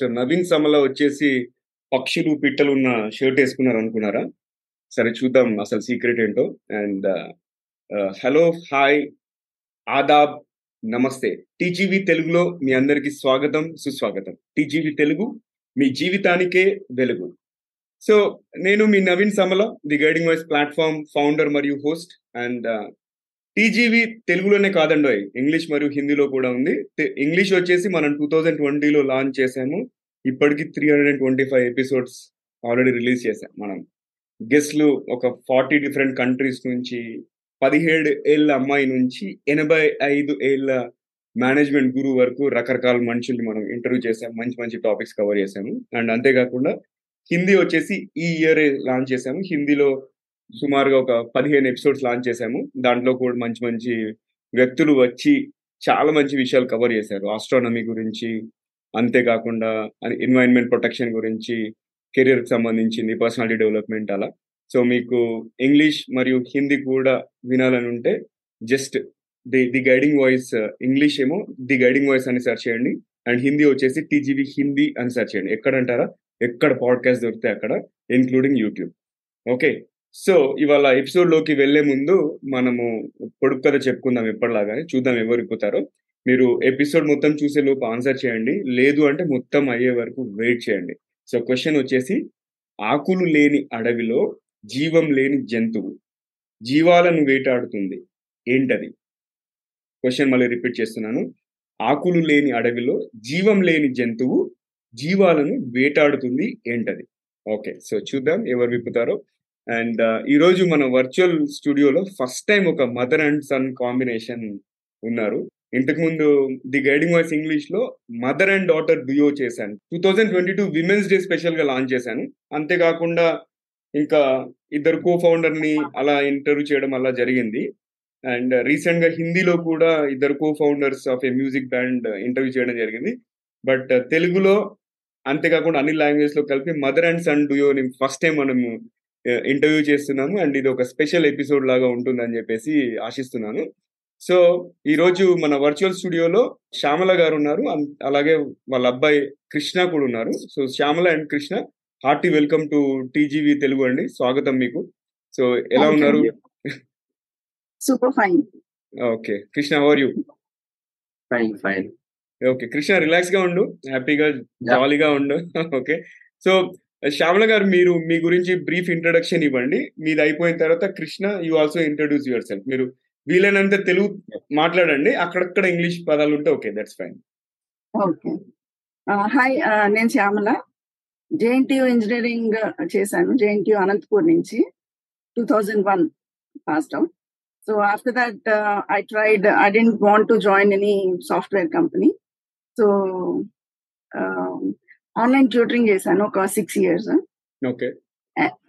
Mister Naveen Samala వచ్చేసి పక్షులు పిట్టలు ఉన్న షర్ట్ వేసుకున్నారు అనుకున్నారా? సరే చూద్దాం అసలు సీక్రెట్ ఏంటో. అండ్ హలో హాయ్ ఆదాబ్ నమస్తే. టీజీవి తెలుగులో మీ అందరికి స్వాగతం సుస్వాగతం. టీజీవి తెలుగు మీ జీవితానికే వెలుగు. సో నేను మీ Naveen Samala the guiding voice platform founder మరియు హోస్ట్. అండ్ టీజీవి తెలుగులోనే కాదండి ఇంగ్లీష్ మరియు హిందీలో కూడా ఉంది. ఇంగ్లీష్ వచ్చేసి మనం టూ థౌజండ్ ట్వంటీలో లాంచ్ చేసాము ఇప్పటికి three hundred and twenty five episodes already release చేసాం మనం. గెస్ట్లు ఒక ఫార్టీ డిఫరెంట్ కంట్రీస్ నుంచి పదిహేడు ఏళ్ళ అమ్మాయి నుంచి ఎనభై ఐదు ఏళ్ళ మేనేజ్మెంట్ గురువు వరకు రకరకాల మనుషుల్ని మనం ఇంటర్వ్యూ చేసాం మంచి మంచి టాపిక్స్ కవర్ చేసాము అండ్ అంతేకాకుండా హిందీ వచ్చేసి ఈ ఇయర్ లాంచ్ చేసాము హిందీలో సుమారుగా ఒక పదిహేను ఎపిసోడ్స్ లాంచ్ చేశాము. దాంట్లో కూడా మంచి మంచి వ్యక్తులు వచ్చి చాలా మంచి విషయాలు కవర్ చేశారు. ఆస్ట్రానమీ గురించి అంతేకాకుండా ఎన్వైరన్మెంట్ ప్రొటెక్షన్ గురించి కెరీర్కి సంబంధించింది పర్సనాలిటీ డెవలప్మెంట్ అలా. సో మీకు ఇంగ్లీష్ మరియు హిందీ కూడా వినాలని ఉంటే just the the guiding voice English ఏమో ది గైడింగ్ వాయిస్ అని సెర్చ్ చేయండి. అండ్ హిందీ వచ్చేసి టీజీవీ హిందీ అని సెర్చ్ చేయండి. ఎక్కడ అంటారా? ఎక్కడ పాడ్కాస్ట్ దొరికితే అక్కడ ఇన్క్లూడింగ్ యూట్యూబ్ ఓకే సో ఇవాళ ఎపిసోడ్లోకి వెళ్ళే ముందు మనము పొడుపు కథ చెప్పుకుందాం ఎప్పటిలాగానే. చూద్దాం ఎవరు మీరు ఎపిసోడ్ మొత్తం చూసే లోపు ఆన్సర్ చేయండి. లేదు అంటే మొత్తం అయ్యే వరకు వెయిట్ చేయండి. సో క్వశ్చన్ వచ్చేసి ఆకులు లేని అడవిలో జీవం లేని జంతువు జీవాలను వేటాడుతుంది. ఏంటది? క్వశ్చన్ మళ్ళీ రిపీట్ చేస్తున్నాను. ఆకులు లేని అడవిలో జీవం లేని జంతువు జీవాలను వేటాడుతుంది. ఏంటది? ఓకే. సో చూద్దాం ఎవరు విప్పుతారో. అండ్ uh, ఈరోజు మన వర్చువల్ స్టూడియోలో ఫస్ట్ టైం ఒక మదర్ అండ్ సన్ కాంబినేషన్ ఉన్నారు. ఇంతకు ముందు ది గైడింగ్ వాయిస్ ఇంగ్లీష్లో మదర్ అండ్ డాటర్ డుయో చేశాను. Two thousand twenty two women's day స్పెషల్గా లాంచ్ చేశాను. అంతేకాకుండా ఇంకా ఇద్దరు కో ఫౌండర్ని అలా ఇంటర్వ్యూ చేయడం అలా జరిగింది. అండ్ రీసెంట్గా హిందీలో కూడా ఇద్దరు co founders of a music band interview చేయడం జరిగింది. బట్ తెలుగులో అంతేకాకుండా అన్ని లాంగ్వేజ్లో కలిపి mother and son duo first time మనము ఇంటర్వ్యూ చేస్తున్నాము. అండ్ ఇది ఒక స్పెషల్ ఎపిసోడ్ లాగా ఉంటుందని చెప్పేసి ఆశిస్తున్నాను. సో ఈ రోజు మన వర్చువల్ స్టూడియోలో శ్యామల గారు ఉన్నారు. అలాగే వాళ్ళ అబ్బాయి కృష్ణ కూడా ఉన్నారు. So Shyamala and Krishna hearty welcome to TGV Telugu అండి. స్వాగతం మీకు. సో ఎలా ఉన్నారు? Super fine okay. Krishna how are you fine fine okay. Krishna రిలాక్స్గా ఉండు. హ్యాపీగా జాలీగా ఉండు. ఓకే. సో శ్యామల గారు మీరు మీ గురించి బ్రీఫ్ ఇంట్రడక్షన్ ఇవ్వండి. మీది అయిపోయిన తర్వాత Krishna you also introduce yourself మీరు వీలైనంత తెలుగు మాట్లాడండి. అక్కడక్కడ ఇంగ్లీష్ పదాలు ఉంటే okay that's fine okay hi నేను శ్యామల. జేఎన్టీయూ ఇంజనీరింగ్ చేశాను. జేఎన్టీయూ అనంతపూర్ నుంచి. Two thousand one passed out so after that I tried I didn't want to join any software company so online tutoring చేశాను ఒక six years okay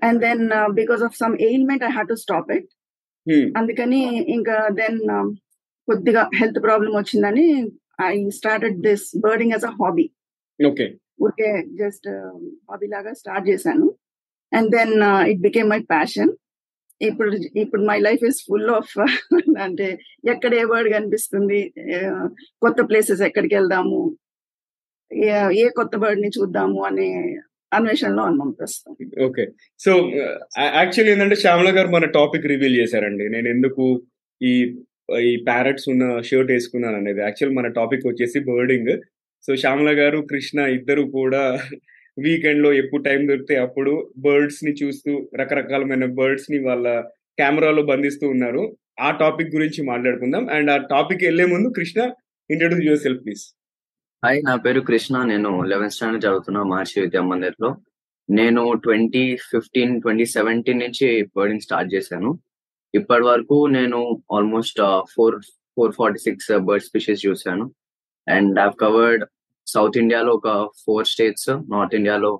and then because of some ailment I have to stop it అందుకని ఇంకా then కొద్దిగా health problem వచ్చిందని I started this birding as a hobby okay ఊరికే just hobby లాగా start చేశాను. And then it became my passion ఇప్పుడు ఇప్పుడు my life is full of అంటే ఎక్కడ ఏ వర్డ్ కనిపిస్తుంది కొత్త ప్లేసెస్ ఎక్కడికి వెళ్దాము ఏ కొత్త బర్డ్ని చూద్దాము అనే అన్వేషణలో అన్నాం ప్రస్తుతం. ఓకే. సో యాక్చువల్లీ ఏంటంటే శ్యామల గారు మన టాపిక్ రివీల్ చేశారండి. నేను ఎందుకు ఈ ఈ ప్యారెట్స్ ఉన్న షర్ట్ వేసుకున్నాను అనేది. యాక్చువల్ మన టాపిక్ వచ్చేసి బర్డింగ్. సో శ్యామల గారు కృష్ణ ఇద్దరు కూడా వీకెండ్లో ఎప్పుడు టైం దొరికితే అప్పుడు బర్డ్స్ని చూస్తూ రకరకాలమైన బర్డ్స్ని వాళ్ళ కెమెరాలో బంధిస్తూ ఉన్నారు. ఆ టాపిక్ గురించి మాట్లాడుకుందాం. అండ్ ఆ టాపిక్ వెళ్ళే ముందు Krishna introduce yourself please. Hi నా పేరు కృష్ణ. నేను లెవెన్త్ స్టాండర్డ్ చదువుతున్నా మహర్షి విద్యా మందిర్లో నేను ట్వంటీ ఫిఫ్టీన్ ట్వంటీ సెవెంటీన్ నుంచి బర్డింగ్ స్టార్ట్ చేశాను. ఇప్పటి వరకు నేను almost four four forty six bird species చూశాను. అండ్ హావ్ కవర్డ్ సౌత్ ఇండియాలో ఒక ఫోర్ స్టేట్స్ నార్త్ ఇండియాలో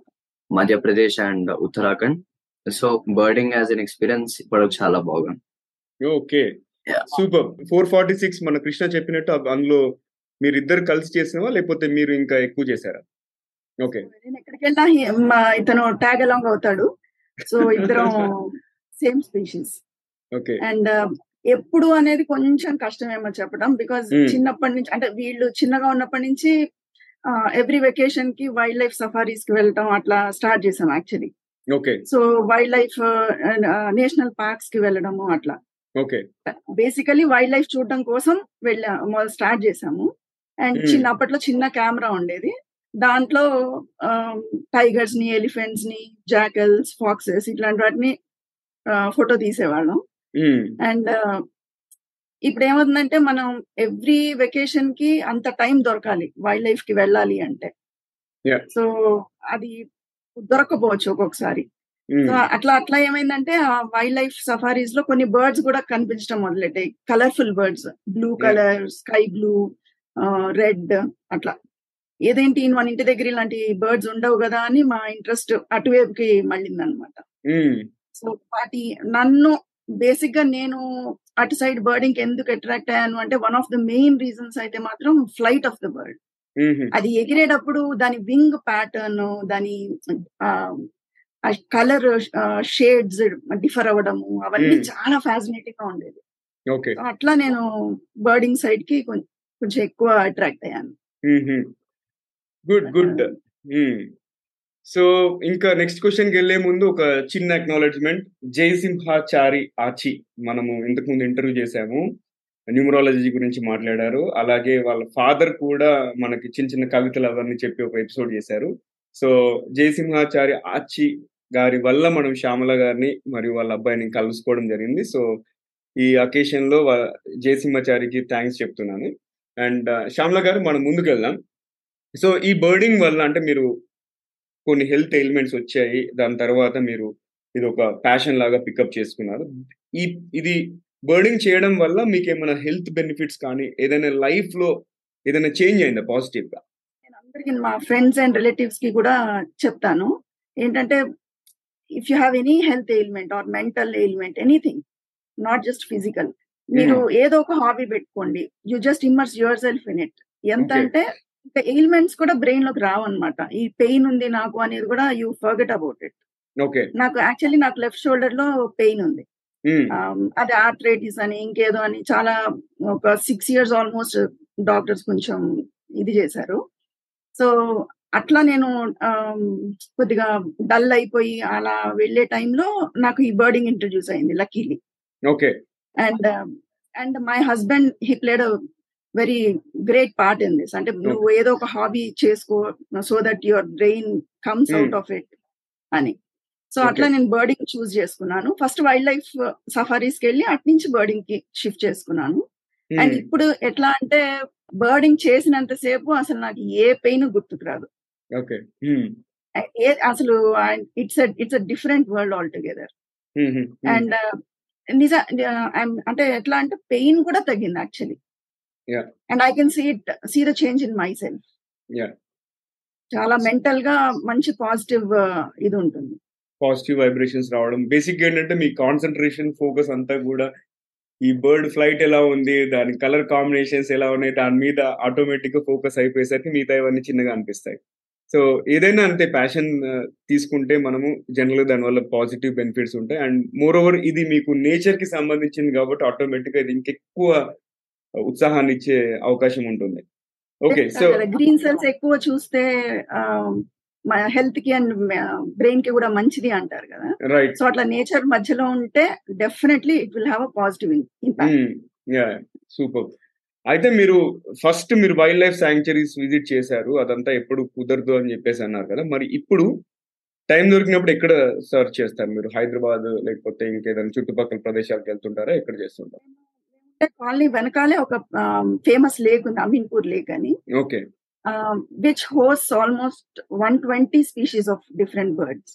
Madhya Pradesh and Uttarakhand so birding as an experience ఇప్పుడు చాలా బాగుంది. Okay super four forty six మన కృష్ణ చెప్పినట్టు అందులో మీరు ఇద్దరు కలిసి చేసినవా? లేకపోతే మీరు ఇంకా ఎక్కువ చేశారా? ఓకే. నేను వెళ్ళినా ఇతను ట్యాగ్ అలాంగ్ అవుతాడు. సో ఇద్దరం సేమ్ స్పీషీస్. ఓకే. అండ్ ఎప్పుడు అనేది కొంచెం కష్టమేమో చెప్పడం బికాజ్ Hmm. చిన్నప్పటి నుంచి అంటే వీళ్ళు చిన్నగా ఉన్నప్పటి నుంచి ఎవ్రీ వెకేషన్కి వైల్డ్ లైఫ్ సఫారీస్కి వెళ్ళటం అట్లా స్టార్ట్ చేసాం actually. Okay. So wild life national పార్క్స్కి వెళ్ళడము అట్లా. ఓకే. బేసికలీ వైల్డ్ లైఫ్ చూడడం కోసం వెళ్ళా స్టార్ట్ చేసాము అండ్. చిన్న అప్పట్లో చిన్న కెమెరా ఉండేది. దాంట్లో టైగర్స్ని ఎలిఫెంట్స్ని జాకల్స్ ఫాక్సెస్ ఇట్లాంటి వాటిని ఫోటో తీసేవాళ్ళం. అండ్ ఇప్పుడు ఏమవుతుందంటే మనం ఎవ్రీ వెకేషన్కి అంత టైం దొరకాలి వైల్డ్ లైఫ్కి వెళ్ళాలి అంటే. సో అది దొరకపోవచ్చు ఒక్కొక్కసారి. సో అట్లా అట్లా ఏమైందంటే ఆ వైల్డ్ లైఫ్ సఫారీస్లో కొన్ని బర్డ్స్ కూడా కనిపించడం మొదలెట్టాయి. Colourful birds blue colour sky blue red అట్లా. ఏదేంటి మన ఇంటి దగ్గర ఇలాంటి బర్డ్స్ ఉండవు కదా అని మా ఇంట్రెస్ట్ అటువైపుకి మళ్ళింది అనమాట సో వాటి నన్ను బేసిక్గా నేను అటు సైడ్ బర్డింగ్ ఎందుకు అట్రాక్ట్ అయ్యాను అంటే one of the main reasons అయితే మాత్రం ఫ్లైట్ ఆఫ్ ద బర్డ్. అది ఎగిరేటప్పుడు దాని వింగ్ ప్యాటర్న్ దాని కలర్ షేడ్స్ డిఫర్ అవ్వడము అవన్నీ. చాలా ఫ్యాసినేటింగ్గా ఉండేది అట్లా నేను బర్డింగ్ సైడ్కి కొం- కొంచెం ఎక్కువ అట్రాక్ట్ అయ్యాను. Good good. సో ఇంకా నెక్స్ట్ క్వశ్చన్కి వెళ్ళే ముందు ఒక చిన్న అక్నాలెడ్జ్మెంట్ జయసింహాచారి ఆచి మనము ఇంతకు ముందు ఇంటర్వ్యూ చేశాము. న్యూమరాలజీ గురించి మాట్లాడారు. అలాగే వాళ్ళ ఫాదర్ కూడా మనకి చిన్న చిన్న కవితలు అవన్నీ చెప్పి ఒక ఎపిసోడ్ చేశారు. సో జయసింహాచారి ఆచి గారి వల్ల మనం శ్యామల గారిని మరియు వాళ్ళ అబ్బాయిని కలుసుకోవడం జరిగింది. సో ఈ అకేషన్లో జయసింహాచారికి థ్యాంక్స్ చెప్తున్నాను. అండ్ శ్యామ్లా గారు మనం ముందుకు వెళ్దాం సో ఈ బర్డింగ్ వల్ల అంటే మీరు కొన్ని హెల్త్ ఎలిమెంట్స్ వచ్చాయి. దాని తర్వాత మీరు ఇది ఒక ప్యాషన్ లాగా పికప్ చేసుకున్నారు. ఈ ఇది బర్డింగ్ చేయడం వల్ల మీకు ఏమైనా హెల్త్ బెనిఫిట్స్ కానీ ఏదైనా లైఫ్లో ఏదైనా చేంజ్ అయిందా పాజిటివ్గా నేను అందరికి మా ఫ్రెండ్స్ అండ్ రిలేటివ్స్కి కూడా చెప్తాను. ఏంటంటే if you have any health ailment or mental ailment anything not just physical మీరు ఏదో ఒక హాబీ పెట్టుకోండి. You just immerse yourself in it. ఎంత. అంటే ఎయిల్మెంట్స్ కూడా బ్రెయిన్లోకి రావన్నమాట. ఈ పెయిన్ ఉంది నాకు అనేది కూడా యూ ఫర్గెట్ అబౌట్ ఇట్. నాకు యాక్చువల్లీ నాకు లెఫ్ట్ షోల్డర్లో పెయిన్ ఉంది. Um, అది ఆర్థరైటిస్ అని ఇంకేదో అని చాలా ఒక సిక్స్ ఇయర్స్ ఆల్మోస్ట్ డాక్టర్స్ కొంచెం ఇది చేశారు. సో అట్లా నేను కొద్దిగా డల్ అయిపోయి అలా వెళ్ళే టైంలో నాకు ఈ బర్డింగ్ ఇంట్రడ్యూస్ అయింది luckily. Okay and and my husband he played very great part in this అంటే నువ్వు ఏదో ఒక హాబీ చేసుకో so that your brain comes Hmm. Out of it అని. సో. అట్లా నేను బర్డింగ్ చూస్ చేసుకున్నాను. ఫస్ట్ వైల్డ్ లైఫ్ సఫారీస్కి వెళ్ళి అటు నుంచి బర్డింగ్కి షిఫ్ట్ చేసుకున్నాను. అండ్ ఇప్పుడు ఎట్లా అంటే బర్డింగ్ చేసినంత సేపు అసలు నాకు ఏ పెయిన్ గుర్తుకు రాదు. ఏ అసలు it's it's different world all together and నిజ అంటే ఎట్లా అంటే పెయిన్ కూడా తగ్గింది actually. And I can see it see the change in myself. చాలా మెంటల్గా మంచి పాజిటివ్ ఇది ఉంటుంది. పాజిటివ్ వైబ్రేషన్స్ రావడం. బేసిక్ ఏంటంటే మీ కాన్సన్ట్రేషన్ ఫోకస్ అంతా కూడా ఈ బర్డ్ ఫ్లైట్ ఎలా ఉంది దాని కలర్ కాంబినేషన్స్ ఎలా ఉన్నాయి దాని మీద ఆటోమేటిక్గా ఫోకస్ అయిపోయేసరికి మిగతా ఇవన్నీ చిన్నగా అనిపిస్తాయి. సో ఏదైనా అంతే ప్యాషన్ తీసుకుంటే మనము జనరల్ దానివల్ల పాజిటివ్ బెనిఫిట్స్ ఉంటాయి. అండ్ మోర్ ఓవర్ ఇది మీకు నేచర్కి సంబంధించింది కాబట్టి ఆటోమేటిక్గా ఇది ఇంకెక్కువ ఉత్సాహాన్ని ఇచ్చే అవకాశం ఉంటుంది. ఓకే సో గ్రీన్ సెల్స్ ఎక్కువ చూస్తే హెల్త్కి అండ్ బ్రెయిన్కి కూడా మంచిది అంటారు కదా. రైట్ సో అట్లా నేచర్ మధ్యలో ఉంటే definitely it will have a positive impact yeah super అయితే మీరు ఫస్ట్ మీరు వైల్డ్ లైఫ్ శాంక్చరీస్ విజిట్ చేశారు అదంతా ఎప్పుడు కుదరదు అని చెప్పేసి అన్నారు కదా. మరి ఇప్పుడు టైం దొరికినప్పుడు ఎక్కడ సర్చ్ చేస్తారు మీరు? హైదరాబాద్ లేకపోతే ఇంకేదైనా చుట్టుపక్కల ప్రదేశాలకు వెళ్తుంటారా? ఎక్కడ చేస్తుంటారు? కాలనీ వెనకాలే ఒక ఫేమస్ లేక్ ఉంది అమీన్పూర్ లేక్ అని. Okay. Which host almost one twenty species of different birds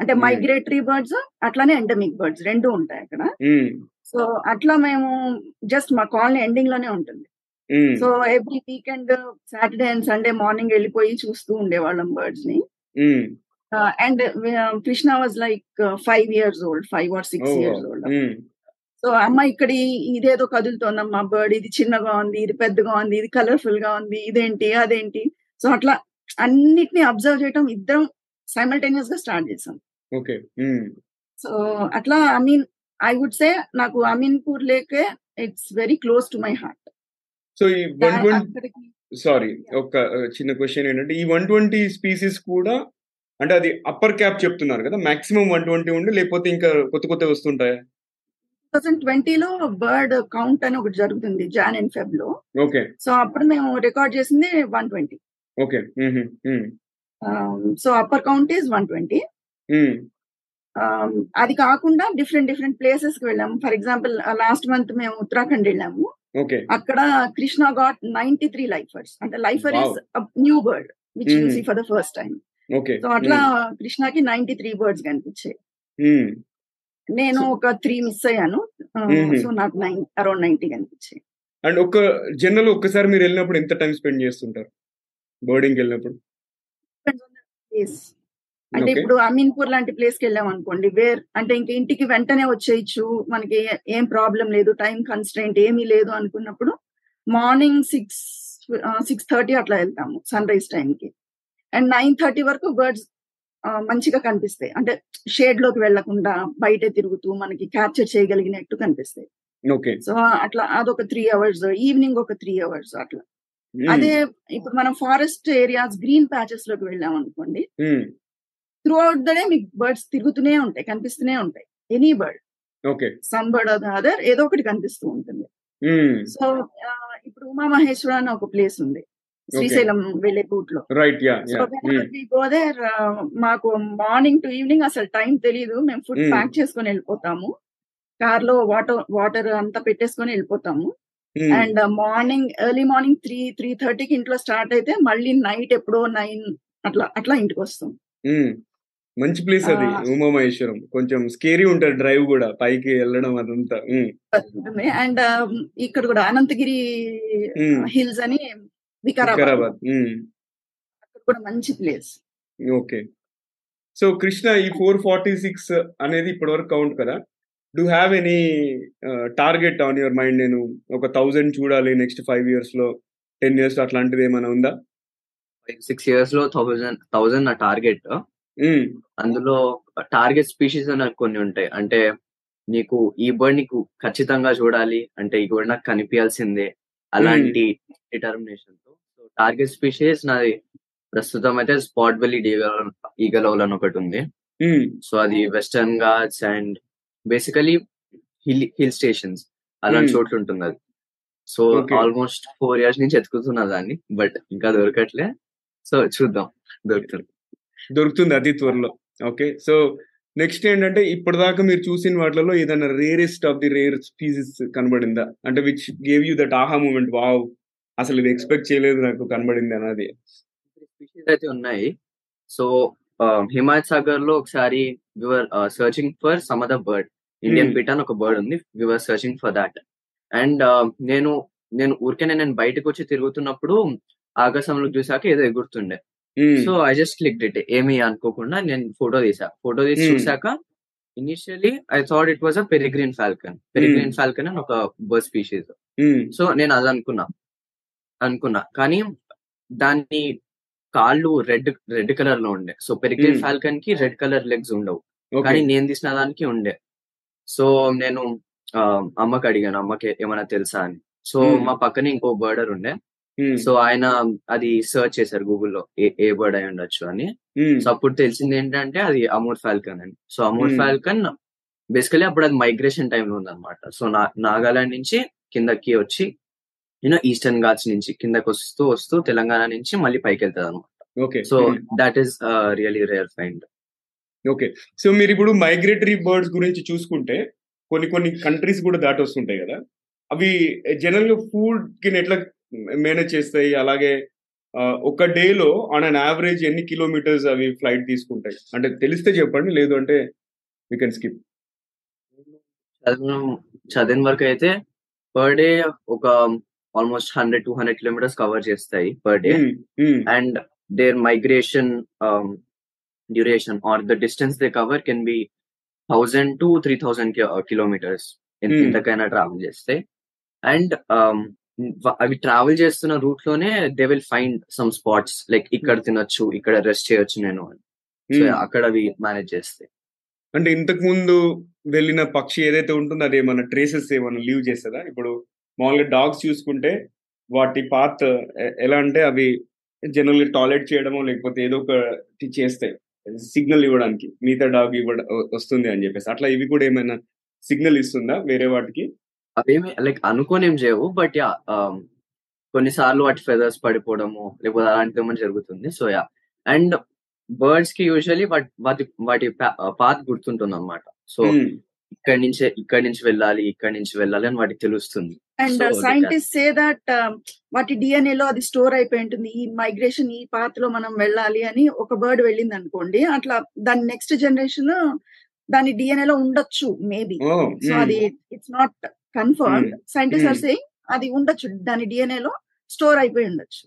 అంటే మైగ్రేటరీ బర్డ్స్ అట్లానే ఎండమిక్ బర్డ్స్ రెండు ఉంటాయి అక్కడ. సో అట్లా మేము జస్ట్ మా కాలనీ ఎండింగ్లోనే ఉంటుంది. So every weekend Saturday and Sunday morning వెళ్ళిపోయి చూస్తూ ఉండేవాళ్ళం బర్డ్స్ని. And Krishna was like five years old five or six years old so అమ్మ ఇక్కడ ఇదేదో కదులుతోందమ్మా బర్డ్ ఇది చిన్నగా ఉంది ఇది పెద్దగా ఉంది ఇది కలర్ఫుల్గా ఉంది ఇదేంటి అదేంటి? సో అట్లా అన్నిటిని అబ్జర్వ్ చేయటం ఇద్దరం సైమల్టేనియస్గా స్టార్ట్ చేసాం. ఓకే. సో అట్లా I mean I would say నాకు అమీన్పూర్ లేకే it's very close to my heart. So ఈ సారీ ఒక చిన్న క్వశ్చన్ ఏంటంటే ఈ వన్ ట్వంటీ స్పీసీస్ కూడా అంటే అది అప్పర్ క్యాప్ చెప్తున్నారు కదా మాక్సిమం వన్ ట్వంటీ ఉండి లేకపోతే ఇంకా కొత్త కొత్త వస్తుంటాయా? థౌసండ్ ట్వంటీలో బర్డ్ కౌంట్ అని ఒకటి జరుగుతుంది జాన్ అండ్ ఫెబ్లో. ఓకే. సో అప్పుడు మేము రికార్డ్ చేసింది one twenty. Okay. So upper count is one twenty. అది కాకుండా డిఫరెంట్ డిఫరెంట్ ప్లేసెస్కి వెళ్ళాము. ఫర్ ఎగ్జాంపుల్ లాస్ట్ మంత్ మేము ఉత్తరాఖండ్ వెళ్ళాము. ఓకే. అక్కడ Krishna got ninety three lifers. అంటే lifer. Is new bird which you. See for the first time so అట్లా కృష్ణకి నైన్టీ త్రీ బర్డ్స్ కనిపించాయి. నేను ఒక త్రీ మిస్ అయ్యాను. సో నాకు నైన్ అరౌండ్ నైన్టీ కనిపించాయి. అండ్ ఒక జనరల్ ఒక్కసారి మీరు వెళ్ళినప్పుడు ఎంత టైం స్పెండ్ చేస్తుంటారు? బర్డింగ్ వెళ్ళినప్పుడు? అంటే. ఇప్పుడు అమీన్పూర్ లాంటి ప్లేస్కి వెళ్ళాం అనుకోండి వేర్ అంటే ఇంక ఇంటికి వెంటనే వచ్చేయచ్చు మనకి ఏ- ప్రాబ్లం లేదు టైం కన్స్ట్రెంట్ ఏమీ లేదు అనుకున్నప్పుడు మార్నింగ్ సిక్స్ సిక్స్ థర్టీ అట్లా వెళ్తాము సన్ రైజ్ టైం కి. అండ్ నైన్ థర్టీ వరకు బర్డ్స్ మంచిగా కనిపిస్తాయి. అంటే షేడ్లోకి వెళ్ళకుండా బయటే తిరుగుతూ మనకి క్యాప్చర్ చేయగలిగినట్టు కనిపిస్తాయి. ఓకే. సో అట్లా అదొక త్రీ అవర్స్ ఈవినింగ్ ఒక త్రీ అవర్స్ అట్లా. అదే ఇప్పుడు మనం ఫారెస్ట్ ఏరియాస్ గ్రీన్ ప్యాచెస్లోకి వెళ్ళాం అనుకోండి. త్రూ అవుట్ ద డే మీకు బర్డ్స్ తిరుగుతూనే ఉంటాయి కనిపిస్తూనే ఉంటాయి. Any bird. Okay. Some bird other ఏదో ఒకటి కనిపిస్తూ ఉంటుంది. సో ఇప్పుడు ఉమా మహేశ్వర అని ఒక ప్లేస్ ఉంది. శ్రీశైలం వెళ్ళే రూట్లో. రైట్ గోదేర్ మాకు మార్నింగ్ టు ఈవినింగ్ అసలు టైం తెలియదు మేము ఫుడ్ Hmm. ప్యాక్ చేసుకొని వెళ్ళిపోతాము. కార్లో వాటర్ వాటర్ అంతా పెట్టేసుకొని వెళ్ళిపోతాము. And morning early morning three three థర్టీకి ఇంట్లో స్టార్ట్ అయితే మళ్ళీ నైట్ ఎప్పుడో నైన్ అట్లా అట్లా ఇంటికి వస్తాం. మంచి ప్లేస్ అది. ఉమామహేశ్వరం. కొంచెం స్కేరీ ఉంటది డ్రైవ్ కూడా పైకి వెళ్ళడం అదంతా. ఉమ్, అండ్ ఇక్కడ కూడా అనంతగిరి Hmm. హిల్స్ అని వికారాబాద్. అక్కడ కూడా మంచి ప్లేస్. ఓకే. సో కృష్ణ ఈ ఫోర్ ఫార్టీ సిక్స్ అనేది ఇప్పటి వరకు కౌంట్ కదా? Do have any target on your mind? నేను ఒక థౌజండ్ చూడాలి నెక్స్ట్ ఫైవ్ ఇయర్స్లో టెన్ ఇయర్స్ అట్లాంటిది ఏమైనా ఉందా? సిక్స్ ఇయర్స్లో థౌసండ్ థౌసండ్ నా టార్గెట్. అందులో టార్గెట్ స్పీషీస్ నాకు కొన్ని ఉంటాయి. అంటే నీకు ఈ బర్డ్ నీకు ఖచ్చితంగా చూడాలి. అంటే ఈ బర్డ్ నాకు కనిపించాల్సిందే అలాంటి డిటర్మినేషన్ టార్గెట్ స్పీషీస్ నాది ప్రస్తుతం అయితే స్పాట్ వెల్లీ ఈగలౌల్ అని ఒకటి ఉంది. సో అది Western Ghats and basically hill hill stations అలాంటి Hmm. చోట్ల ఉంటుంది అది. సో. ఆల్మోస్ట్ ఫోర్ ఇయర్స్ నుంచి ఎత్తుకుతున్నా దాన్ని బట్ ఇంకా దొరకట్లే. సో చూద్దాం. దొరుకుతుంది. దొరుకుతుంది అతి త్వరలో. ఓకే. సో నెక్స్ట్ ఏంటంటే ఇప్పటిదాకా మీరు చూసిన వాటిలో ఏదైనా rarest of the rare species కనబడిందా? అంటే which gave you that aha moment wow అసలు ఇది ఎక్స్పెక్ట్ చేయలేదు నాకు కనబడింది అన్నది. స్పీషీస్ అయితే ఉన్నాయి. సో హిమాయత్ సాగర్లో ఒకసారి we were searching for some other bird Indian Hmm. Pitta అని ఒక బర్డ్ ఉంది. We were searching for that and నేను నేను ఊరికే నేను బయటకు వచ్చి తిరుగుతున్నప్పుడు ఆకాశంలో చూసాక ఏదో ఎగురుతుండే. ఉమ్, so I just click it ఏమి అనుకోకుండా నేను ఫోటో తీసా ఫోటో తీసి Hmm. చూసాక initially I thought it was a peregrine falcon peregrine falcon అని ఒక బర్డ్ స్పీషీస్ ఉమ్, సో నేను అది అనుకున్నా. అనుకున్నా. కానీ దాని కాళ్ళు రెడ్ రెడ్ కలర్లో ఉండే. So Hmm. ఫాల్కన్కి రెడ్ కలర్ లెగ్స్ ఉండవు. కానీ నేను తీసిన దానికి ఉండే. సో నేను అమ్మకి అడిగాను అమ్మకి ఏమైనా తెలుసా? అని. సో. మా పక్కనే ఇంకో బర్డర్ ఉండే. సో ఆయన అది సర్చ్ చేశారు గూగుల్లో ఏ ఏ బర్డ్ అయి ఉండొచ్చు అని. సో అప్పుడు తెలిసింది ఏంటంటే అది అమూర్ ఫాల్కన్ అని. So Amur Hmm. Falcon basically అప్పుడు అది మైగ్రేషన్ టైంలో ఉందన్నమాట. సో నాగాలాండ్ నుంచి కిందకి వచ్చి యూనో ఈస్టర్న్ ఘాట్స్ నుంచి కిందకి వస్తూ వస్తూ తెలంగాణ నుంచి మళ్ళీ పైకి వెళ్తుంది అనమాట okay so that is really rare find okay so మీరు ఇప్పుడు మైగ్రేటరీ బర్డ్స్ గురించి చూసుకుంటే కొన్ని కొన్ని కంట్రీస్ కూడా దాటి వస్తుంటాయి కదా. అవి జనరల్ ఫుడ్కి ఎట్లా మేనేజ్ చేస్తాయి? అలాగే ఒక డేలో ఆన్ అన్ యావరేజ్ ఎన్ని కిలోమీటర్స్ అవి ఫ్లైట్ తీసుకుంటాయి? అంటే తెలిస్తే చెప్పండి లేదు అంటే వీ కెన్ స్కిప్ చదివిన వరకు అయితే పర్ డే ఒక almost hundred two hundred kilometres cover చేస్తాయి per day and their migration um, duration or the distance they cover can be 1000 to 3000 ki- uh, kilometers in- Hmm. ఇంతకైనా travel చేస్తే. And అవి travel చేస్తున్న రూట్లోనే they will find some spots like ఇక్కడ తినొచ్చు ఇక్కడ rest చేయొచ్చు నేను సో అక్కడ అవి మేనేజ్ చేస్తాయి అంటే ఇంతకు ముందు వెళ్ళిన పక్షి ఏదైతే ఉంటుందో అది ఏమైనా ట్రేసెస్ ఏమైనా లీవ్ చేస్తుందా ఇప్పుడు మామూలుగా డాగ్స్ చూసుకుంటే వాటి పాత్ ఎలా అంటే అవి జనరల్ టాయిలెట్ చేయడమో లేకపోతే ఏదో ఒకటి చేస్తాయి సిగ్నల్ ఇవ్వడానికి మిగతా డాగ్ ఇవ్వడం వస్తుంది అని చెప్పేసి. అట్లా ఇవి కూడా ఏమైనా సిగ్నల్ ఇస్తుందా వేరే వాటికి? అవేమి లైక్ అనుకోని ఏం చేయవు బట్ యా కొన్నిసార్లు వాటి ఫెదర్స్ పడిపోవడము లేకపోతే అలాంటిది ఏమైనా జరుగుతుంది. So yeah. అండ్ బర్డ్స్కి యూజువలీ వాటి వాటి పాత్ గుర్తుంటుంది అనమాట సో. ఇక్కడి నుంచి ఇక్కడి నుంచి వెళ్ళాలి ఇక్కడి నుంచి వెళ్ళాలి అని వాటికి తెలుస్తుంది అండ్ సైంటిస్ట్ సే దట్ వాటి DNA లో అది స్టోర్ అయిపోయి ఉంటుంది ఈ మైగ్రేషన్ ఈ పాత్లో మనం వెళ్ళాలి అని ఒక బర్డ్ వెళ్ళింది అనుకోండి అట్లా దాని నెక్స్ట్ జనరేషన్ దాని DNA లో ఉండొచ్చు మేబీ సో. అది it's not confirm. Scientist are. Saying అది ఉండొచ్చు దాని DNA లో స్టోర్ అయిపోయి ఉండొచ్చు.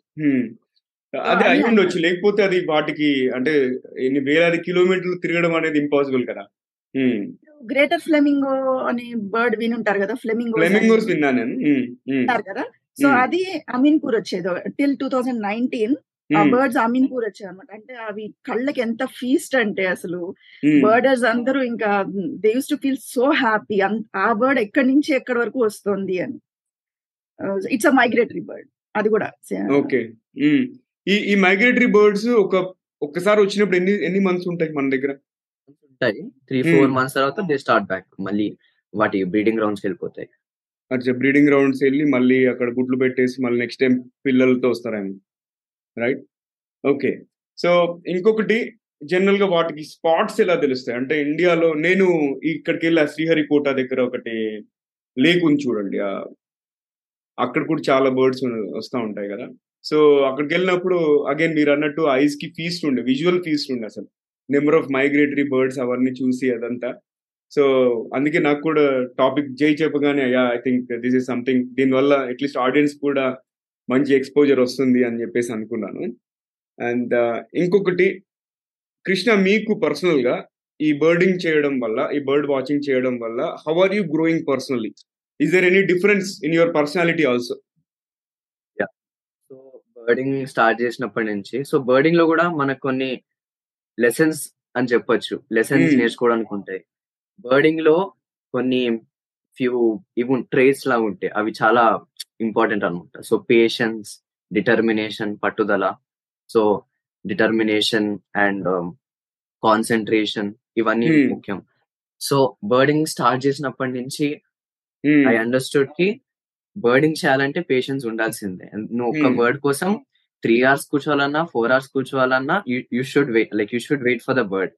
అదే అయి ఉండొచ్చు. లేకపోతే అది వాటికి అంటే ఎన్ని వేలాది కిలోమీటర్లు తిరగడం అనేది ఇంపాసిబుల్ కదా గ్రేటర్ ఫ్లెమింగో అనే బర్డ్ విని ఉంటారు కదా ఫ్లెమింగో ఫ్లెమింగోస్ విన్నా నేను. ఉంటారు కదా సో. అది అమీన్పూర్ వచ్చేది టిల్ టూ థౌజండ్ నైన్టీన్ ఆ. బర్డ్స్ అమీన్పూర్ వచ్చాయి అనమాట అంటే అవి కళ్ళకి ఎంత ఫీస్ట్ అంటే అసలు. బర్డర్స్ అందరూ ఇంకా they use to feel so happy ఆ బర్డ్ ఎక్కడి నుంచి ఎక్కడి వరకు వస్తుంది అని ఇట్స్ అ మైగ్రేటరీ బర్డ్ అది కూడా ఓకే. ఈ ఈ మైగ్రేటరీ బర్డ్స్ ఒక ఒక్కసారి వచ్చినప్పుడు ఎన్ని ఎన్ని మంత్స్ ఉంటాయి మన దగ్గర ఉంటాయి త్రీ ఫోర్. మంత్స్ తర్వాత దే స్టార్ట్ బ్యాక్ మళ్ళీ వాటి బ్రీడింగ్ గ్రౌండ్స్ వెళ్ళిపోతాయి అచ్చా బ్రీడింగ్ గ్రౌండ్స్ వెళ్ళి మళ్ళీ అక్కడ గుడ్లు పెట్టేసి మళ్ళీ నెక్స్ట్ టైం పిల్లలతో వస్తారేమో. రైట్ ఓకే సో ఇంకొకటి జనరల్గా వాటికి స్పాట్స్ ఎలా తెలుస్తాయి? అంటే ఇండియాలో నేను ఇక్కడికి వెళ్ళి శ్రీహరికోట దగ్గర ఒకటి లేక్ ఉంది చూడండి. ఆ అక్కడ కూడా చాలా బర్డ్స్ వస్తూ ఉంటాయి కదా. సో అక్కడికి వెళ్ళినప్పుడు అగైన్ మీరు అన్నట్టు ఐస్కి ఫీస్ట్ ఉండే విజువల్ ఫీస్ట్ ఉండే అసలు. నెంబర్ ఆఫ్ మైగ్రేటరీ బర్డ్స్ అవన్నీ చూసి అదంతా. సో అందుకే నాకు కూడా టాపిక్ జై చెప్పగానే అయ్యా I think this is something దీనివల్ల అట్లీస్ట్ ఆడియన్స్ కూడా మంచి ఎక్స్పోజర్ వస్తుంది అని చెప్పేసి అనుకున్నాను. అండ్ uh, ఇంకొకటి కృష్ణ మీకు పర్సనల్గా ఈ బర్డింగ్ చేయడం వల్ల ఈ బర్డ్ వాచింగ్ చేయడం వల్ల how are you growing personally is there any difference in your personality also so birding start చేసినప్పటి నుంచి సో బర్డింగ్లో కూడా మనకు కొన్ని లెసన్స్ అని చెప్పొచ్చు. లెసన్స్. నేర్చుకోవడానికి ఉంటాయి బర్డింగ్లో కొన్ని ఫ్యూ ఇవి ట్రేస్ లాగా ఉంటాయి. అవి చాలా ఇంపార్టెంట్ అనమాట. సో పేషెన్స్ డిటర్మినేషన్ పట్టుదల. సో డిటర్మినేషన్ అండ్ కాన్సన్ట్రేషన్ ఇవన్నీ. ముఖ్యం. సో బర్డింగ్ స్టార్ట్ చేసినప్పటి నుంచి ఐ అండర్స్టూడ్కి బర్డింగ్ చేయాలంటే పేషెన్స్ ఉండాల్సిందే. నువ్వు ఒక Hmm. బర్డ్ కోసం త్రీ అవర్స్ కూర్చోవాలన్నా four hours కూర్చోవాలన్నా you should wait like you should wait for the bird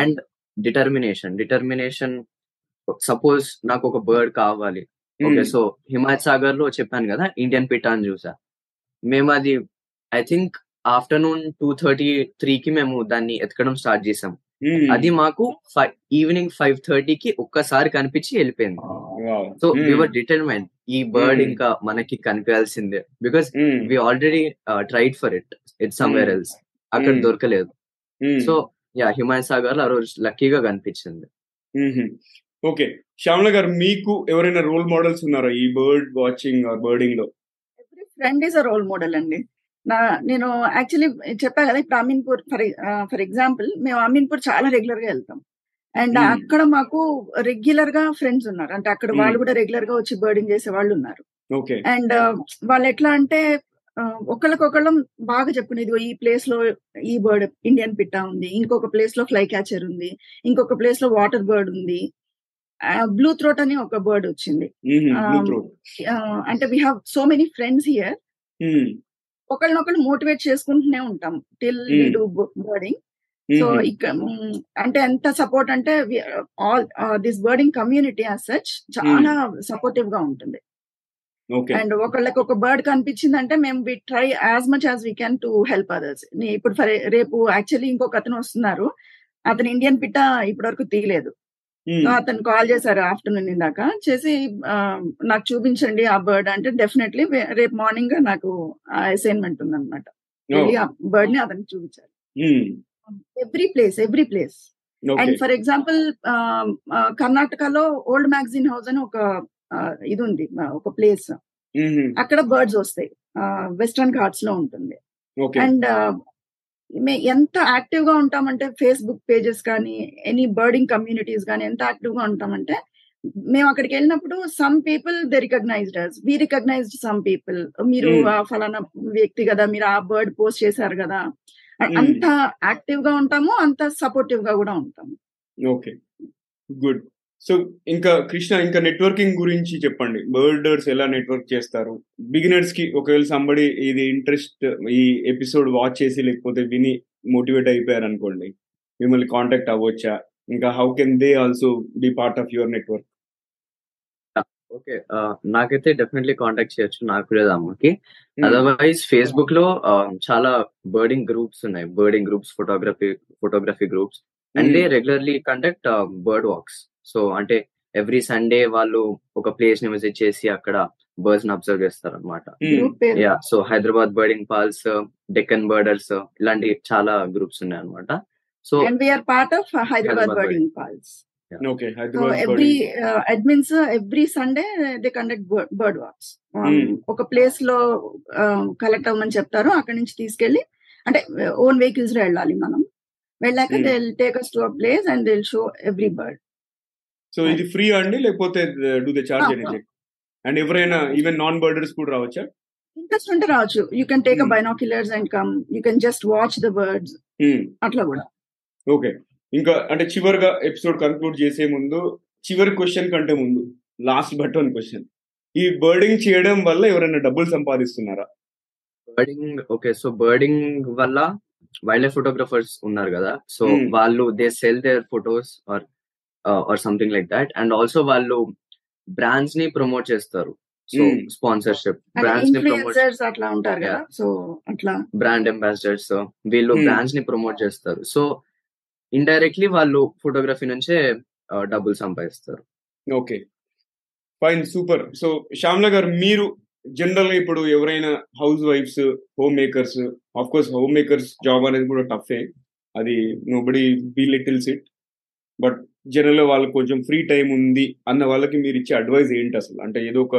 and determination determination suppose నాకు ఒక బర్డ్ కావాలి. ఓకే సో హిమాయత్ సాగర్లో చెప్పాను కదా ఇండియన్ పిటా అని చూసా మేము అది I think afternoon two thirty three కి మేము దాన్ని ఎతకడం స్టార్ట్ చేసాం. అది మాకు ఫైవ్ ఈవినింగ్ ఫైవ్ థర్టీకి ఒక్కసారి కనిపించి వెళ్ళిపోయింది. సో వివర్ డిటర్మైన్ ఈ బర్డ్ Hmm. ఇంకా మనకి కనిపించాల్సిందే. Because we already tried for it it somewhere Hmm. Else అక్కడ Hmm. దొరకలేదు. సో యా హిమాయత్ సాగర్లో ఆ రోజు లక్కీగా కనిపించింది. ఓకే శ్యామల గారు మీకు ఎవరైనా రోల్ మోడల్స్ ఉన్నారా ఈ bird watching or బర్డింగ్లో? Every friend is a role model అండి. నా నేను యాక్చువల్లీ చెప్పా కదా ఇప్పుడు అమీన్పూర్ ఫర్ ఫర్ ఎగ్జాంపుల్ మేము అమీన్పూర్ చాలా రెగ్యులర్గా వెళ్తాం. అండ్. అక్కడ మాకు రెగ్యులర్గా ఫ్రెండ్స్ ఉన్నారు. అంటే అక్కడ వాళ్ళు. కూడా రెగ్యులర్గా వచ్చి బర్డింగ్ చేసే వాళ్ళు ఉన్నారు. అండ్ వాళ్ళు ఎట్లా అంటే ఒకళ్ళకొకళ్ళం బాగా చెప్పుకునేది ఈ ప్లేస్లో ఈ బర్డ్ ఇండియన్ పిట్టా ఉంది. ఇంకొక ప్లేస్లో ఫ్లై క్యాచర్ ఉంది. ఇంకొక ప్లేస్లో వాటర్ బర్డ్ ఉంది. బ్లూ థ్రోట్ అని ఒక బర్డ్ వచ్చింది. అంటే we have so many friends here ఒకళ్ళనొకళ్ళు మోటివేట్ చేసుకుంటూనే ఉంటాం. టిల్. డూ బర్డింగ్ సో అంటే ఎంత సపోర్ట్ అంటే all this birding community as such చాలా సపోర్టివ్గా ఉంటుంది అండ్ ఒకళ్ళకి ఒక బర్డ్ కనిపించిందంటే మేము we try as much as we can to help others. ఇప్పుడు రేపు యాక్చువల్లీ ఇంకొక అతను వస్తున్నారు. అతను ఇండియన్ పిట్ట ఇప్పటి వరకు తీయలేదు అతను కాల్ చేశారు ఆఫ్టర్నూన్ ఇందాక చేసి ఆ, నాకు చూపించండి ఆ బర్డ్ అంటే డెఫినెట్లీ రేపు మార్నింగ్ నాకు ఆ అసైన్మెంట్ ఉందన్నమాట. వెళ్ళి ఆ బర్డ్ని అతనికి చూపించారు every place every place and for example కర్ణాటకలో ఓల్డ్ మ్యాగజైన్ హౌస్ అని ఒక ఇది ఉంది ఒక ప్లేస్ అక్కడ బర్డ్స్ వస్తాయి. వెస్టర్న్ ఘాట్స్లో ఉంటుంది. అండ్ ఎంత యాక్టివ్గా ఉంటామంటే ఫేస్బుక్ పేజెస్ కానీ ఎనీ బర్డింగ్ కమ్యూనిటీస్ కానీ ఎంత యాక్టివ్గా ఉంటామంటే మేము అక్కడికి వెళ్ళినప్పుడు some people they recognised us we recognised some people మీరు. ఆ ఫలానా వ్యక్తి కదా మీరు ఆ బర్డ్ పోస్ట్ చేశారు కదా. అంత యాక్టివ్గా ఉంటాము అంత సపోర్టివ్గా కూడా ఉంటాము. ఓకే. గుడ్. సో ఇంకా కృష్ణ ఇంకా నెట్వర్కింగ్ గురించి చెప్పండి. బర్డర్స్ ఎలా నెట్వర్క్ చేస్తారు? బిగినర్స్కి ఒకవేళ సంబడి ఇది ఇంట్రెస్ట్ ఈ ఎపిసోడ్ వాచ్ చేసి లేకపోతే విని మోటివేట్ అయిపోయారు అనుకోండి మిమ్మల్ని కాంటాక్ట్ అవ్వచ్చా? ఇంకా how can they also be part of your network? Okay. నాకైతే డెఫినెట్లీ కాంటాక్ట్ చేయొచ్చు. నాకు లేదు అమ్మకి అదర్వైజ్ ఫేస్బుక్లో చాలా బర్డింగ్ గ్రూప్స్ ఉన్నాయి. Birding groups photography photography groups. And they regularly conduct bird walks. So అంటే ఎవ్రీ సండే వాళ్ళు ఒక ప్లేస్ని విజిట్ చేసి అక్కడ బర్డ్స్ని అబ్జర్వ్ చేస్తారు అనమాట పేరు yeah. So Hyderabad birding pals Deccan birders ఇలాంటి చాలా గ్రూప్స్ ఉన్నాయి అనమాట so part of Hyderabad Hyderabad birding. Pals. Okay so Hyderabad every admins every Sunday they conduct bird walks Hmm. ఒక ప్లేస్లో కలెక్ట్ అవ్వమని చెప్తారు. అక్కడి నుంచి తీసుకెళ్ళి అంటే ఓన్ వెహికల్స్లో వెళ్ళాలి మనం. వెళ్ళాక. They take us to a place and they show every bird so ఇది ఫ్రీ అండి? లేకపోతే do they charge anything and ఎవరైనా ఈవెన్ నాన్ బర్డర్స్ కూడా రావచ్చా? ఇంట్రెస్ట్ ఉంటే రావచ్చు. You can take a. Binoculars and come you can just watch the birds అట్లా కూడా. ఓకే ఇంకా అంటే చివరిగా ఎపిసోడ్ కంక్లూడ్ చేసే ముందు చివరి క్వశ్చన్ కంటే ముందు లాస్ట్ బట్ వన్ క్వశ్చన్ ఈ బర్డింగ్ చేయడం వల్ల ఎవరైనా డబ్బులు సంపాదిస్తున్నారా? బర్డింగ్ ఓకే సో బర్డింగ్ వల్ల వైల్డ్ లైఫ్ ఫోటోగ్రఫర్స్ ఉన్నారు కదా. So Hmm. వాళ్ళు they sell their photos or or something like that and also వాళ్ళు బ్రాండ్స్ని ప్రమోట్ చేస్తారు. So Hmm. స్పాన్సర్షిప్ బ్రాండ్స్ని ప్రమోట్ అట్లా ఉంటారు కదా. సో అట్లా. బ్రాండ్ అంబాసిడర్స్ వీళ్ళు Hmm. బ్రాండ్స్ని ప్రమోట్ చేస్తారు. సో ఇండైరెక్ట్లీ వాళ్ళు ఫోటోగ్రఫీ నుంచే డబ్బులు సంపాదిస్తారు. Okay. Fine super. So Shyamla garu మీరు జనరల్గా ఇప్పుడు ఎవరైనా హౌస్ wives homemakers of course homemakers job అనేది కూడా టఫే. అది nobody belittles it. But general వాళ్ళకి కొంచెం ఫ్రీ టైం ఉంది అన్న వాళ్ళకి మీరు ఇచ్చే అడ్వైజ్ ఏంటి అసలు? అంటే ఏదో ఒక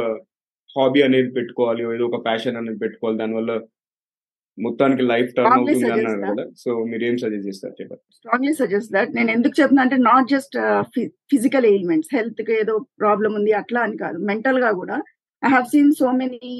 హాబీ అనేది పెట్టుకోవాలి ఏదో ఒక ప్యాషన్ అనేది పెట్టుకోవాలి దానివల్ల మొత్తానికి లైఫ్ టర్న్ అవుతుంది అన్నారు. కదా. సో మీరు ఏం సజెస్ట్ చేస్తారు చెప్పండి. స్ట్రాంగ్లీ సజెస్ట్ దట్ నేను ఎందుకు చెప్తున్నా అంటే నాట్ జస్ట్ ఫిజికల్ ఎయిల్మెంట్స్ హెల్త్కి ఏదో ప్రాబ్లం ఉంది అట్లా అని కాదు. మెంటల్గా కూడా I have seen so many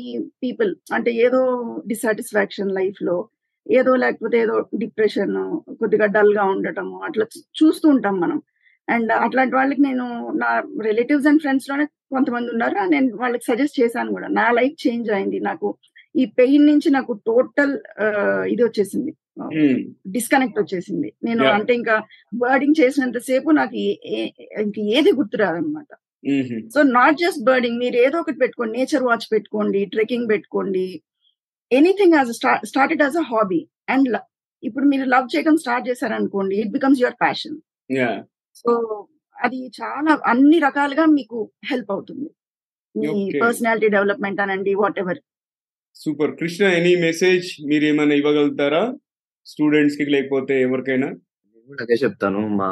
people అంటే ఏదో డిసాటిస్ఫాక్షన్ లైఫ్లో ఏదో లేకపోతే ఏదో డిప్రెషన్ కొద్దిగా డల్గా ఉండటం అట్లా చూస్తూ ఉంటాం మనం. అండ్ అట్లాంటి వాళ్ళకి నేను నా రిలేటివ్స్ అండ్ ఫ్రెండ్స్లోనే కొంతమంది ఉన్నారు. నేను వాళ్ళకి సజెస్ట్ చేశాను కూడా. నా లైఫ్ చేంజ్ అయింది. నాకు ఈ పెయిన్ నుంచి నాకు టోటల్ ఇది వచ్చేసింది. డిస్కనెక్ట్ వచ్చేసింది. నేను. అంటే ఇంకా బర్డింగ్ చేసినంత సేపు నాకు ఇంక ఏది గుర్తురాదనమాట సో నాట్ జస్ట్ బర్డింగ్ మీరు ఏదో ఒకటి పెట్టుకోండి నేచర్ వాచ్ పెట్టుకోండి ట్రెక్కింగ్ పెట్టుకోండి anything as started as a hobby. And ఇప్పుడు మీరు లవ్ చేయడం స్టార్ట్ చేశారనుకోండి it becomes your passion. So అది చాలా అన్ని రకాలుగా మీకు హెల్ప్ అవుతుంది. మీ. పర్సనాలిటీ డెవలప్మెంట్ అనండి whatever super Krishna any message మీరు ఏమైనా ఇవ్వగలుగుతారా? స్టూడెంట్స్కి లేకపోతే ఎవరికైనా? నేను కూడా అదే చెప్తాను. మా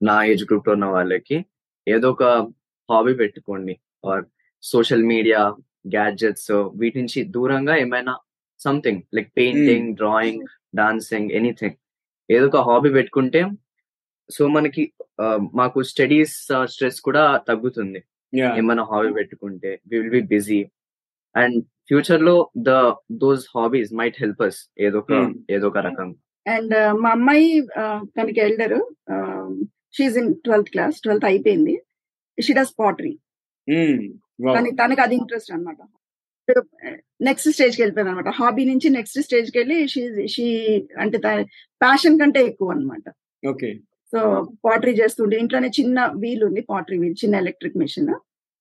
నా ఏజ్ గ్రూప్లో ఉన్న వాళ్ళకి ఏదో ఒక హాబీ పెట్టుకోండి. ఆర్ సోషల్ మీడియా గ్యాడ్జెట్స్ వీటి నుంచి దూరంగా ఏమైనా something like painting drawing dancing anything ఏదో ఒక హాబీ పెట్టుకుంటే సో మనకి మాకు స్టడీస్ స్ట్రెస్ కూడా తగ్గుతుంది. ఏమైనా హాబీ పెట్టుకుంటే we will be busy and ఫ్యూచర్లో the those hobbies might help us ఏదో ఒక Hmm. ఏదో ఒక రకం. అండ్ మా అమ్మాయి తనకి elder she in twelfth class twelfth అయిపోయింది. షీ డస్ పాటరీ తనకి అది ఇంట్రెస్ట్ అనమాట నెక్స్ట్ స్టేజ్కి వెళ్ళిపోయింది అనమాట హాబీ నుంచి నెక్స్ట్ స్టేజ్కి వెళ్ళి షీ షీ అంటే ప్యాషన్ కంటే ఎక్కువ అన్నమాట. ఓకే సో పాటరీ చేస్తుంటే ఇంట్లోనే చిన్న వీల్ ఉంది పాటరీ వీల్ చిన్న ఎలక్ట్రిక్ మెషిన్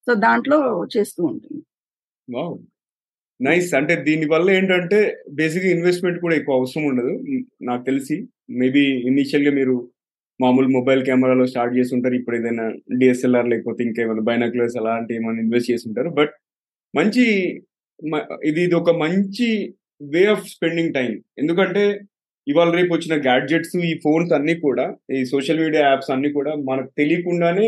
సో దాంట్లో చేస్తూ ఉంటుంది. నైస్. అంటే దీని వల్ల ఏంటంటే బేసిక్ ఇన్వెస్ట్మెంట్ కూడా ఎక్కువ అవసరం ఉండదు. నాకు తెలిసి. మేబీ ఇనిషియల్గా మీరు మామూలు మొబైల్ కెమెరాలో స్టార్ట్ చేసి ఉంటారు. ఇప్పుడు ఏదైనా డిఎస్ఎల్ఆర్ లేకపోతే ఇంకేమైనా బైనాక్యులర్స్ అలాంటి ఏమైనా ఇన్వెస్ట్ చేసి ఉంటారు. బట్ మంచి ఇది ఇది ఒక మంచి వే ఆఫ్ స్పెండింగ్ టైం ఎందుకంటే ఇవాళ రేపు వచ్చిన గ్యాడ్జెట్స్ ఈ ఫోన్స్ అన్ని కూడా ఈ సోషల్ మీడియా యాప్స్ అన్ని కూడా మనకు తెలియకుండానే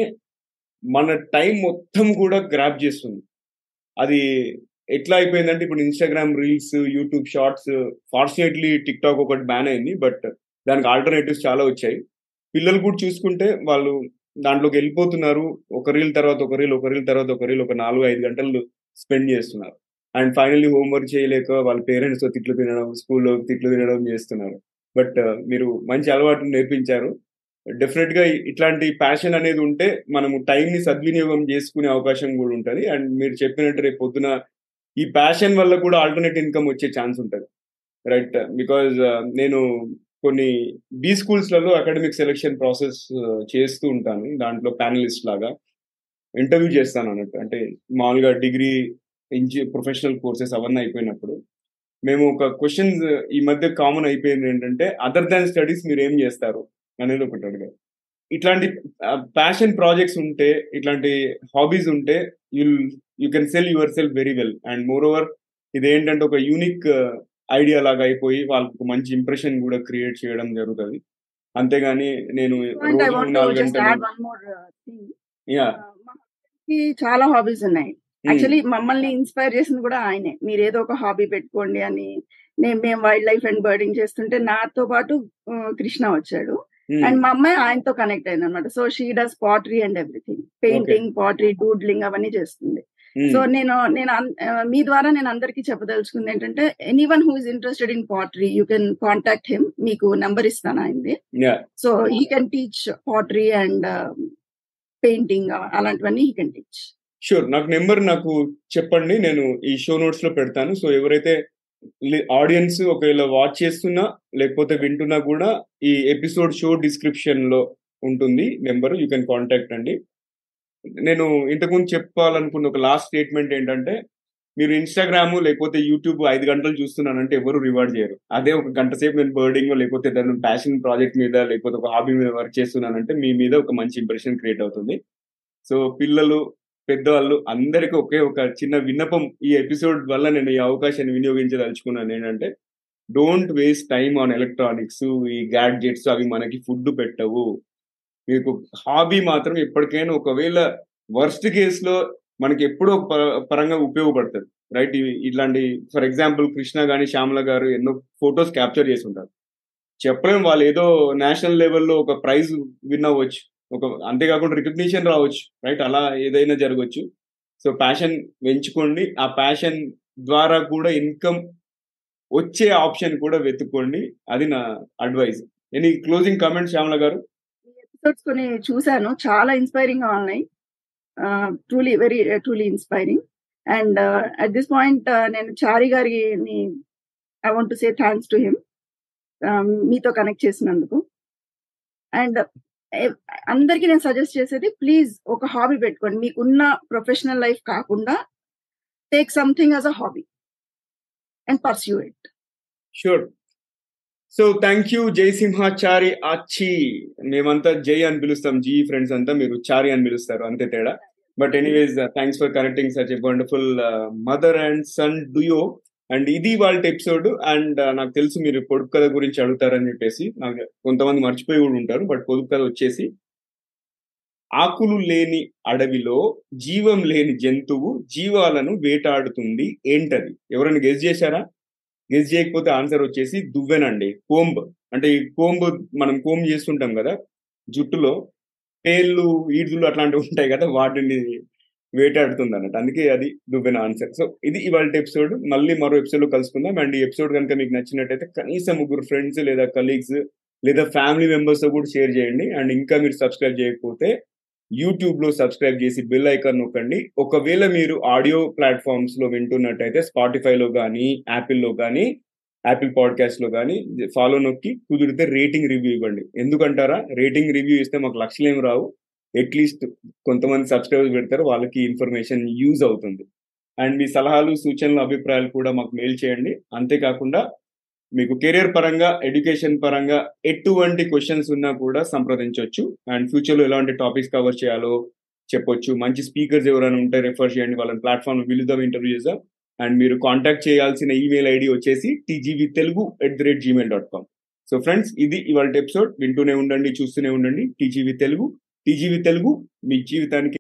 మన టైం మొత్తం కూడా గ్రాప్ చేస్తుంది. అది ఎట్లా అయిపోయిందంటే ఇప్పుడు Instagram reels YouTube shorts fortunately TikTok ఒకటి బ్యాన్ అయింది బట్ దానికి ఆల్టర్నేటివ్స్ చాలా వచ్చాయి. పిల్లలు కూడా చూసుకుంటే వాళ్ళు దాంట్లోకి వెళ్ళిపోతున్నారు. ఒక రీల్ తర్వాత ఒక రీల్ ఒక రీల్ తర్వాత ఒక రీల్ ఒక నాలుగు ఐదు గంటలు స్పెండ్ చేస్తున్నారు. అండ్ ఫైనల్లీ హోంవర్క్ చేయలేక వాళ్ళ పేరెంట్స్ తిట్లు తినడం స్కూల్లో తిట్లు తినడం చేస్తున్నారు. బట్ మీరు మంచి అలవాటు నేర్పించారు. డెఫినెట్గా ఇట్లాంటి ప్యాషన్ అనేది ఉంటే మనము టైం ని సద్వినియోగం చేసుకునే అవకాశం కూడా ఉంటది. అండ్ మీరు చెప్పినట్టు రేపు పొద్దున ఈ ప్యాషన్ వల్ల కూడా ఆల్టర్నేట్ ఇన్కమ్ వచ్చే ఛాన్స్ ఉంటుంది. రైట్ బికాజ్ నేను కొన్ని బీ స్కూల్స్లలో అకాడమిక్ సెలెక్షన్ ప్రాసెస్ చేస్తూ ఉంటాను. దాంట్లో ప్యానలిస్ట్ లాగా ఇంటర్వ్యూ చేస్తాను అన్నట్టు. అంటే మామూలుగా డిగ్రీ ఇంజి ప్రొఫెషనల్ కోర్సెస్ అవన్నీ అయిపోయినప్పుడు మేము ఒక క్వశ్చన్స్ ఈ మధ్య కామన్ అయిపోయింది ఏంటంటే అదర్ దాన్ స్టడీస్ మీరు ఏం చేస్తారు? అనేది ఒకటి అడిగారు ఇట్లాంటి ప్యాషన్ ప్రాజెక్ట్స్ ఉంటే ఇట్లాంటి హాబీస్ ఉంటే you'll you can sell yourself very well and moreover ఇది ఏంటంటే ఒక యూనిక్ ఐడియా లాగా అయిపోయి వాళ్ళకు మంచి ఇంప్రెషన్ కూడా క్రియేట్ చేయడం జరుగుతుంది. అంతేగాని నేను uh, Uh, చాలా హాబీస్ ఉన్నాయి. యాక్చువల్లీ మమ్మల్ని ఇన్స్పైర్ చేసింది కూడా ఆయనే. మీరు ఏదో ఒక హాబీ పెట్టుకోండి అని నేను మేము వైల్డ్ లైఫ్ అండ్ బర్డింగ్ చేస్తుంటే నాతో పాటు కృష్ణ వచ్చాడు. అండ్ మా అమ్మాయి ఆయనతో కనెక్ట్ అయింది అనమాట so she does pottery and everything painting pottery doodling అవన్నీ చేస్తుంది. సో నేను నేను ఆ, మీ ద్వారా నేను అందరికీ చెప్పదలుచుకుంది ఏంటంటే anyone who is interested in pottery you can contact him మీకు నంబర్ ఇస్తాను yeah so he can teach pottery and painting అలాంటివన్నీ హీ కెన్ టీచ్ షూర్ నాకు నెంబర్ నాకు చెప్పండి. నేను ఈ షో నోట్స్లో పెడతాను. సో ఎవరైతే ఆడియన్స్ ఒకవేళ వాచ్ చేస్తున్నా లేకపోతే వింటున్నా కూడా ఈ ఎపిసోడ్ షో డిస్క్రిప్షన్లో ఉంటుంది నెంబర్ యూ కెన్ కాంటాక్ట్ అండి. నేను ఇంతకుముందు చెప్పాలనుకున్న ఒక లాస్ట్ స్టేట్మెంట్ ఏంటంటే మీరు ఇన్స్టాగ్రామ్ లేకపోతే యూట్యూబ్ ఐదు గంటలు చూస్తున్నానంటే ఎవరు రివార్డ్ చేయరు. అదే ఒక గంట సేపు నేను బర్డింగ్ లేకపోతే దాని ప్యాషన్ ప్రాజెక్ట్ మీద లేకపోతే ఒక హాబీ మీద వర్క్ చేస్తున్నానంటే మీ మీద ఒక మంచి ఇంప్రెషన్ క్రియేట్ అవుతుంది. సో పిల్లలు పెద్దవాళ్ళు అందరికీ ఒకే ఒక చిన్న విన్నపం ఈ ఎపిసోడ్ వల్ల నేను ఈ అవకాశాన్ని వినియోగించదలుచుకున్నాను ఏంటంటే don't waste time on electronics ఈ గ్యాడ్జెట్స్ అవి మనకి ఫుడ్ పెట్టవు. మీకు హాబీ మాత్రం ఎప్పటికైనా ఒకవేళ వర్స్ట్ కేసులో మనకి ఎప్పుడో పరంగా ఉపయోగపడుతుంది. రైట్ ఇట్లాంటి ఫర్ ఎగ్జాంపుల్ కృష్ణ కానీ శ్యామల గారు ఎన్నో ఫొటోస్ క్యాప్చర్ చేసి ఉంటారు చెప్పలేం వాళ్ళు ఏదో నేషనల్ లెవెల్లో ఒక ప్రైజ్ విన్ అవ్వచ్చు. ఒక అంతేకాకుండా రికగ్నిషన్ రావచ్చు రైట్ అలా ఏదైనా జరగవచ్చు సో ప్యాషన్ పెంచుకోండి. ఆ ప్యాషన్ ద్వారా కూడా ఇన్కమ్ వచ్చే ఆప్షన్ కూడా వెతుక్కోండి. అది నా advice any closing comment Shyamala గారు? ఎపిసోడ్స్ కొన్ని చూశాను. చాలా ఇన్స్పైరింగ్గా ఉన్నాయి. Truly very truly inspiring and at this point నేను చారి గారిని I want to say thanks to him మీతో కనెక్ట్ చేసినందుకు. అండ్ అందరికీ నేను సజెస్ట్ చేసేది ప్లీజ్ ఒక హాబీ పెట్టుకోండి. మీకున్న ప్రొఫెషనల్ లైఫ్ కాకుండా take something as a hobby and pursue it sure so thank you Jai Simhachari ఆచి మేమంతా జై అని పిలుస్తాం. జీ ఫ్రెండ్స్ అంతా మీరు చారి అని పిలుస్తారు. అంతే తేడా. But anyways thanks for connecting such a wonderful mother and son duo and ఇది వాళ్ళ ఎపిసోడ్ అండ్ నాకు తెలుసు మీరు పొడుపు కథ గురించి అడుగుతారని చెప్పేసి. నాకు కొంతమంది మర్చిపోయి కూడా ఉంటారు బట్ పొదుపు కథ వచ్చేసి ఆకులు లేని అడవిలో జీవం లేని జంతువు జీవాలను వేటాడుతుంది ఏంటది? ఎవరైనా గెస్ చేశారా? గెస్ చేయకపోతే ఆన్సర్ వచ్చేసి దువ్వెనండి కోంబ్. అంటే ఈ కోంబ్ మనం కోంబ్ చేస్తుంటాం కదా జుట్టులో పేర్లు ఈడ్లు అట్లాంటివి ఉంటాయి కదా వాటిని వేటాడుతుంది అన్నట్టు అందుకే అది దువ్వెన ఆన్సర్ సో ఇది ఇవాళ ఎపిసోడ్ మళ్ళీ మరో ఎపిసోడ్లో కలుసుకుందాం. అండ్ ఈ ఎపిసోడ్ కనుక మీకు నచ్చినట్టయితే కనీసం ముగ్గురు ఫ్రెండ్స్ లేదా కలీగ్స్ లేదా ఫ్యామిలీ మెంబర్స్తో కూడా షేర్ చేయండి. అండ్ ఇంకా మీరు సబ్స్క్రైబ్ చేయకపోతే యూట్యూబ్లో సబ్స్క్రైబ్ చేసి బెల్ ఐకాన్ నొక్కండి. ఒకవేళ మీరు ఆడియో ప్లాట్ఫామ్స్లో వింటున్నట్టయితే స్పాటిఫైలో కానీ యాపిల్లో కానీ యాపిల్ పాడ్కాస్ట్లో కానీ ఫాలో నొక్కి కుదిరితే రేటింగ్ రివ్యూ ఇవ్వండి. ఎందుకంటారా? రేటింగ్ రివ్యూ ఇస్తే మాకు లక్షలేం రావు. అట్లీస్ట్ కొంతమంది సబ్స్క్రైబర్స్ పెడతారు వాళ్ళకి ఇన్ఫర్మేషన్ యూజ్ అవుతుంది. అండ్ మీ సలహాలు సూచనలు అభిప్రాయాలు కూడా మాకు మెయిల్ చేయండి. అంతేకాకుండా మీకు కెరియర్ పరంగా ఎడ్యుకేషన్ పరంగా ఎటువంటి క్వశ్చన్స్ ఉన్నా కూడా సంప్రదించవచ్చు. అండ్ ఫ్యూచర్లో ఎలాంటి టాపిక్స్ కవర్ చేయాలో చెప్పొచ్చు. మంచి స్పీకర్స్ ఎవరైనా ఉంటే రెఫర్ చేయండి. వాళ్ళని ప్లాట్ఫామ్ విలుదాం ఇంటర్వ్యూ చేద్దాం. అండ్ మీరు కాంటాక్ట్ చేయాల్సిన ఈమెయిల్ ఐడి వచ్చేసి TGV Telugu at the rate Gmail dot com so friends ఇది ఇవాళ ఎపిసోడ్ వింటూనే ఉండండి చూస్తూనే ఉండండి. టీజీవీ తెలుగు టీజీవీ తెలుగు మీ జీవితానికి